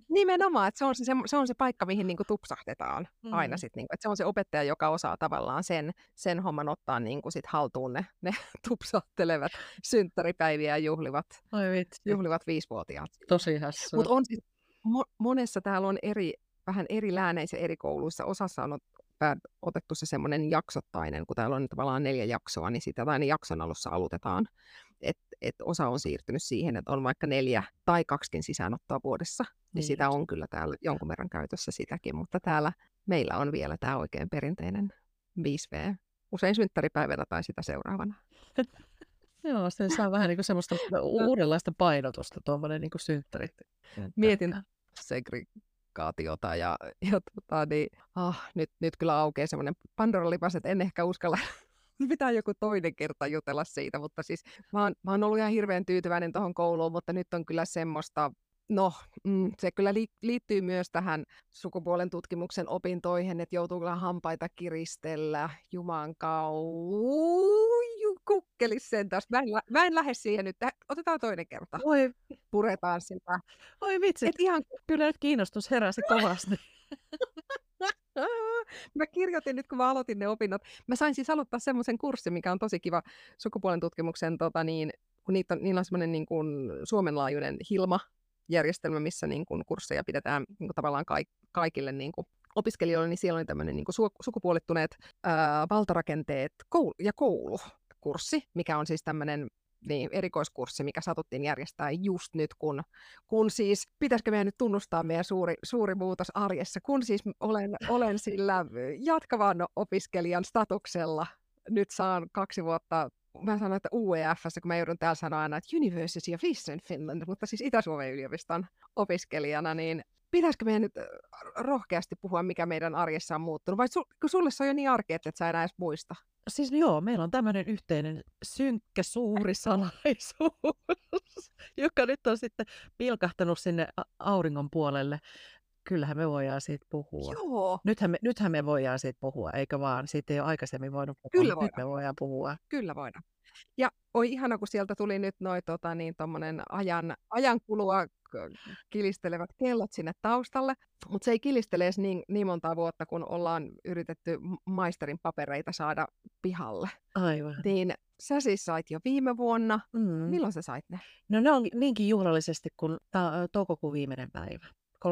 Nimenomaan, että se on se, se, on se paikka, mihin niin kuin tupsahdetaan mm. aina sitten, niin kuin, että se on se opettaja, joka osaa tavallaan sen, sen homman ottaa niin kuin sit haltuun ne, ne tupsahtelevat synttäripäiviä juhlivat, juhlivat viisivuotiaat. Tosi hassu. Mutta on siis, mo- monessa täällä on eri, vähän eri lääneissä eri kouluissa. Osassa on otettu se semmoinen jaksottainen, kun täällä on tavallaan neljä jaksoa, niin sitä aina jakson alussa aloitetaan. Et, et osa on siirtynyt siihen, että on vaikka neljä tai kaksikin sisäänottoa vuodessa, niin, niin sitä on kyllä täällä jonkun verran käytössä sitäkin, mutta täällä meillä on vielä tämä oikein perinteinen 5V, usein synttäripäivänä tai sitä seuraavana. Joo, se saa vähän niin kuin semmoista uudenlaista painotusta, tuommoinen niin synttärit. Mietin segregaatiota ja, ja tota, niin, ah, nyt, nyt kyllä aukeaa semmoinen Pandoran lipas, että en ehkä uskalla pitää joku toinen kerta jutella siitä, mutta siis mä oon, mä oon ollut ihan hirveän tyytyväinen tuohon kouluun, mutta nyt on kyllä semmoista No, mm, se kyllä liittyy myös tähän sukupuolen tutkimuksen opintoihin, että joutuu kyllä hampaita kiristellä, juman kukkelis sen taas. Mä en, mä en lähde siihen nyt. Otetaan toinen kerta. Oi. Puretaan sitä. Oi vitsi. Et ihan... Kyllä nyt kiinnostus heräsi kovasti. mä kirjoitin nyt, kun mä aloitin ne opinnot. Mä sain siis aloittaa semmoisen kurssin, mikä on tosi kiva sukupuolen tutkimuksen, tota niin, kun niitä on, niillä on semmoinen niin kuin suomenlaajuinen Hilma, järjestelmä, missä niin kuin kursseja pidetään niin kuin tavallaan kaik- kaikille niin kuin opiskelijoille, niin siellä oli tämmöinen niin kuin su- sukupuolittuneet ää, valtarakenteet koulu- ja koulukurssi, mikä on siis tämmöinen niin, erikoiskurssi, mikä satuttiin järjestää just nyt, kun, kun siis, pitäisikö meidän nyt tunnustaa meidän suuri, suuri muutos arjessa, kun siis olen, olen sillä jatkavan opiskelijan statuksella nyt saan kaksi vuotta mä sanon, että UEF, kun mä joudun täällä sanoa aina, että University of Eastern Finland, mutta siis Itä-Suomen yliopiston opiskelijana, niin pitäisikö meidän nyt rohkeasti puhua, mikä meidän arjessa on muuttunut, vai su- kun sulle se on jo niin arki, että et sä enää edes muista? Siis joo, meillä on tämmöinen yhteinen synkkä suuri salaisuus, joka nyt on sitten pilkahtanut sinne auringon puolelle kyllähän me voidaan siitä puhua. Joo. Nythän me, nythän me voidaan siitä puhua, eikä vaan, siitä ei ole aikaisemmin voinut puhua, Kyllä nyt me voidaan puhua. Kyllä voidaan. Ja oi ihana, kun sieltä tuli nyt noin tota, niin, ajan, ajankulua kilistelevät kellot sinne taustalle, mutta se ei kilistele edes niin, niin montaa vuotta, kun ollaan yritetty maisterin papereita saada pihalle. Aivan. Niin sä siis sait jo viime vuonna. Mm. Milloin sä sait ne? No ne on niinkin juhlallisesti kuin ta- toukokuun viimeinen päivä. 31.5.2023.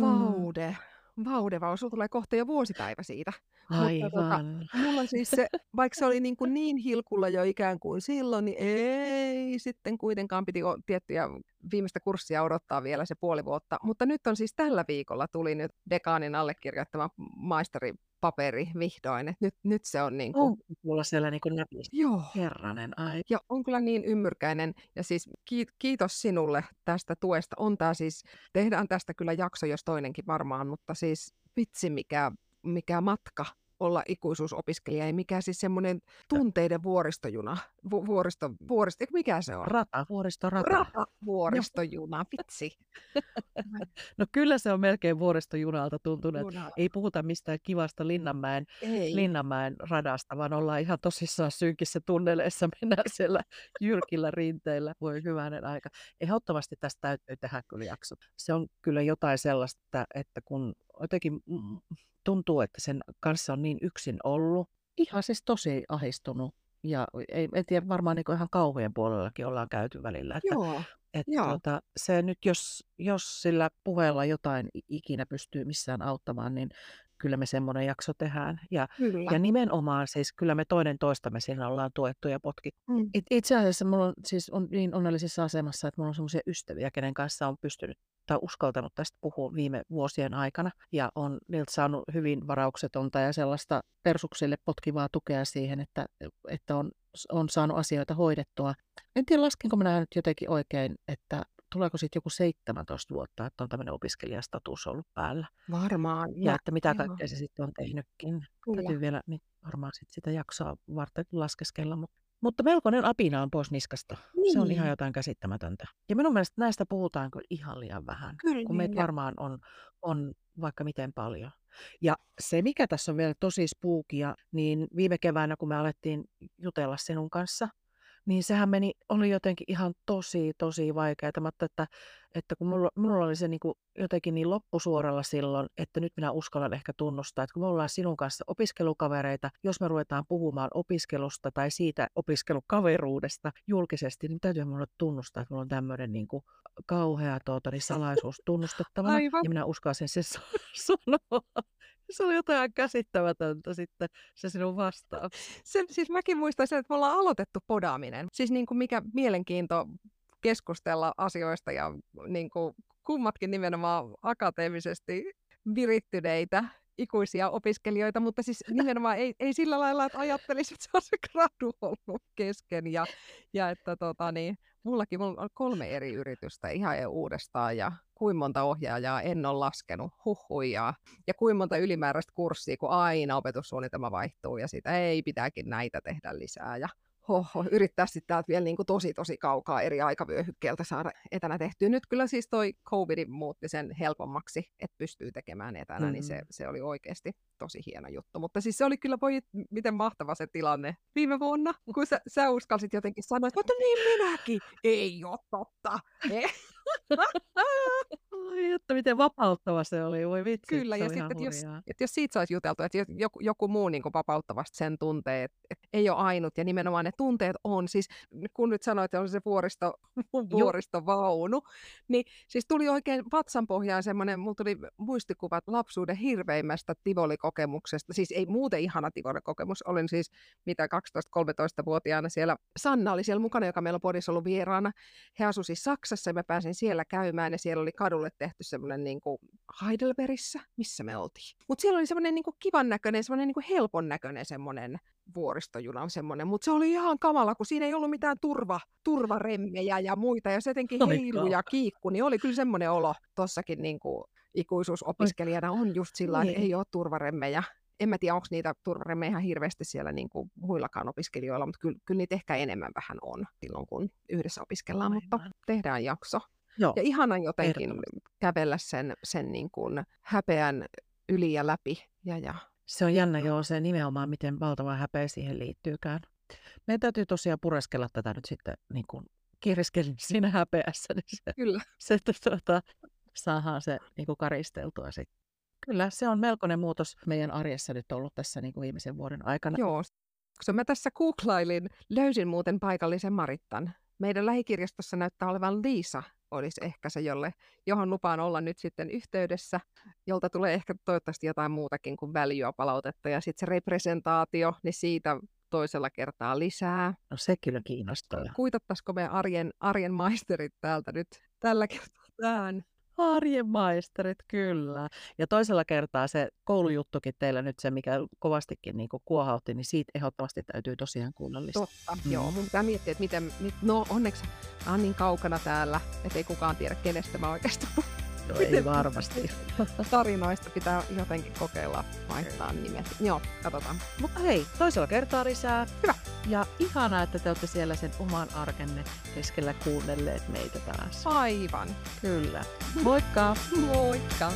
Vaude. Vaude, vaan sulla tulee kohta jo vuosipäivä siitä. Aivan. Mutta, tota, mulla siis se, vaikka se oli niin, kuin niin hilkulla jo ikään kuin silloin, niin ei sitten kuitenkaan piti tiettyjä viimeistä kurssia odottaa vielä se puoli vuotta. Mutta nyt on siis tällä viikolla tuli nyt dekaanin allekirjoittama maisteri paperi vihdoin. Et nyt, nyt se on niin kuin... On mulla siellä niin kuin Joo. Herranen ai. Ja on kyllä niin ymmyrkäinen. Ja siis kiitos sinulle tästä tuesta. On tää siis, tehdään tästä kyllä jakso, jos toinenkin varmaan, mutta siis vitsi mikä, mikä matka olla ikuisuusopiskelija, ei mikä siis semmoinen tunteiden vuoristojuna, vu- vuoristo, vuoristo, mikä se on? Rata, vuoristorata. Rata, vuoristojuna, vitsi. no kyllä se on melkein vuoristojunalta tuntunut, Juna. ei puhuta mistään kivasta Linnanmäen, ei. Linnanmäen radasta, vaan ollaan ihan tosissaan synkissä tunneleissa, mennään siellä jyrkillä rinteillä, voi hyvänen aika. Ehdottomasti tästä täytyy tehdä kyllä jakso. Se on kyllä jotain sellaista, että kun jotenkin tuntuu, että sen kanssa on niin yksin ollut. Ihan siis tosi ahistunut ja ei, en tiedä, varmaan niin ihan kauhujen puolellakin ollaan käyty välillä. Että, Joo. että Joo. Tuota, se nyt, jos, jos sillä puheella jotain ikinä pystyy missään auttamaan, niin kyllä me semmoinen jakso tehdään. Ja, kyllä. ja nimenomaan siis kyllä me toinen toistamme siinä ollaan tuettu ja potkittu. Mm. It, itse asiassa mulla on, siis on niin onnellisessa asemassa, että mulla on semmoisia ystäviä, kenen kanssa on pystynyt tai uskaltanut tästä puhua viime vuosien aikana ja on niiltä saanut hyvin varauksetonta ja sellaista persuksille potkivaa tukea siihen, että, että on, on saanut asioita hoidettua. En tiedä, laskenko minä nyt jotenkin oikein, että tuleeko sitten joku 17 vuotta, että on tämmöinen opiskelijastatus ollut päällä. Varmaan. Ja, ja että mitä kaikkea se sitten on tehnytkin. Kyllä. Täytyy vielä niin varmaan sit sitä jaksoa varten laskeskella, mutta mutta melkoinen apina on pois niskasta. Niin. Se on ihan niin. jotain käsittämätöntä. Ja minun mielestä näistä puhutaan kyllä ihan liian vähän, kyllä, kun meitä niin. varmaan on, on vaikka miten paljon. Ja se, mikä tässä on vielä tosi spuukia, niin viime keväänä, kun me alettiin jutella sinun kanssa, niin sehän meni, oli jotenkin ihan tosi, tosi vaikeaa, mutta että, että kun mulla, mulla oli se niin kuin jotenkin niin loppusuoralla silloin, että nyt minä uskallan ehkä tunnustaa, että kun me ollaan sinun kanssa opiskelukavereita, jos me ruvetaan puhumaan opiskelusta tai siitä opiskelukaveruudesta julkisesti, niin täytyy mulle tunnustaa, että mulla on tämmöinen niin kuin kauhea tuota, niin salaisuus tunnustettavana, Aivan. ja minä uskallan sen sanoa. Se oli jotain käsittämätöntä sitten, se sinun vastaus. Se, siis mäkin muistan sen, että me ollaan aloitettu podaaminen. Siis niin kuin mikä mielenkiinto keskustella asioista ja niin kuin kummatkin nimenomaan akateemisesti virittyneitä ikuisia opiskelijoita, mutta siis nimenomaan ei, ei sillä lailla, että ajattelisit, että se on se gradu ollut kesken ja, ja että tota, niin, mullakin mulla on kolme eri yritystä ihan uudestaan ja kuinka monta ohjaajaa en ole laskenut, huhuja, ja kuinka monta ylimääräistä kurssia, kun aina opetussuunnitelma vaihtuu ja sitä ei pitääkin näitä tehdä lisää ja hoho, yrittää sitten täältä vielä niin kuin tosi tosi kaukaa eri aikavyöhykkeeltä saada etänä tehtyä. Nyt kyllä siis toi COVID muutti sen helpommaksi, että pystyy tekemään etänä, mm-hmm. niin se, mm. se oli oikeasti tosi hieno juttu. Mutta siis se oli kyllä, voi, miten mahtava se tilanne viime vuonna, kun sä, sä uskalsit jotenkin sanoa, että niin minäkin. Ei ole totta. Ai, että miten vapauttava se oli, voi vitsi. Kyllä, ja sitten, jos, että jos siitä saisi juteltu, että joku, joku muu niin vapauttavasti sen tuntee, että, että ei ole ainut, ja nimenomaan ne tunteet on, siis kun nyt sanoit, että on se vuoristo, vuoristovaunu, niin siis tuli oikein vatsan pohjaan semmoinen, mulla tuli muistikuvat lapsuuden hirveimmästä tivolikokemuksesta, siis ei muuten ihana tivolikokemus, olin siis mitä 12-13-vuotiaana siellä, Sanna oli siellä mukana, joka meillä on podissa ollut vieraana, he asuivat siis Saksassa, ja mä pääsin siellä käymään, ja siellä oli kadulle tehty semmoinen niin kuin Heidelbergissä, missä me oltiin. Mutta siellä oli semmoinen niin kuin kivan näköinen, semmoinen niin kuin helpon näköinen semmoinen vuoristojuna semmoinen, mutta se oli ihan kamala, kun siinä ei ollut mitään turva, turvaremmejä ja muita, ja se jotenkin heilu ja kiikku, niin oli kyllä semmoinen olo tuossakin niin kuin ikuisuusopiskelijana on just sillä niin. että ei ole turvaremmejä. En mä tiedä, onko niitä turvaremmejä ihan hirveästi siellä niin kuin muillakaan opiskelijoilla, mutta kyllä, kyllä niitä ehkä enemmän vähän on silloin, kun yhdessä opiskellaan, Aivan. mutta tehdään jakso. Joo. Ja ihana jotenkin kävellä sen, sen niin kuin häpeän yli ja läpi. Ja, ja. Se on jännä joo, se nimenomaan, miten valtava häpeä siihen liittyykään. Meidän täytyy tosiaan pureskella tätä nyt sitten niin kuin kiriskelin siinä häpeässä, niin se, Kyllä. se tuota, saadaan se niin kuin karisteltua sitten. Kyllä, se on melkoinen muutos meidän arjessa nyt ollut tässä niin kuin viimeisen vuoden aikana. Joo, kun mä tässä googlailin, löysin muuten paikallisen Marittan. Meidän lähikirjastossa näyttää olevan Liisa olisi ehkä se, jolle, johon lupaan olla nyt sitten yhteydessä, jolta tulee ehkä toivottavasti jotain muutakin kuin väljyä palautetta. Ja sitten se representaatio, niin siitä toisella kertaa lisää. No se kyllä kiinnostaa. Kuitattaisiko me arjen, arjen maisterit täältä nyt tällä kertaa tähän? Arjen maisterit, kyllä. Ja toisella kertaa se koulujuttukin teillä nyt se, mikä kovastikin niin kuohautti, niin siitä ehdottomasti täytyy tosiaan lisää. Totta, mm. joo. Mun pitää miettiä, että miten, no onneksi on niin kaukana täällä, että ei kukaan tiedä, kenestä mä oikeastaan No ei varmasti. Tarinoista pitää jotenkin kokeilla vaihtaa nimet. Joo, katsotaan. Mutta hei, toisella kertaa lisää. Hyvä. Ja ihanaa, että te olette siellä sen oman arkenne keskellä kuunnelleet meitä taas. Aivan. Kyllä. Moikka! Moikka!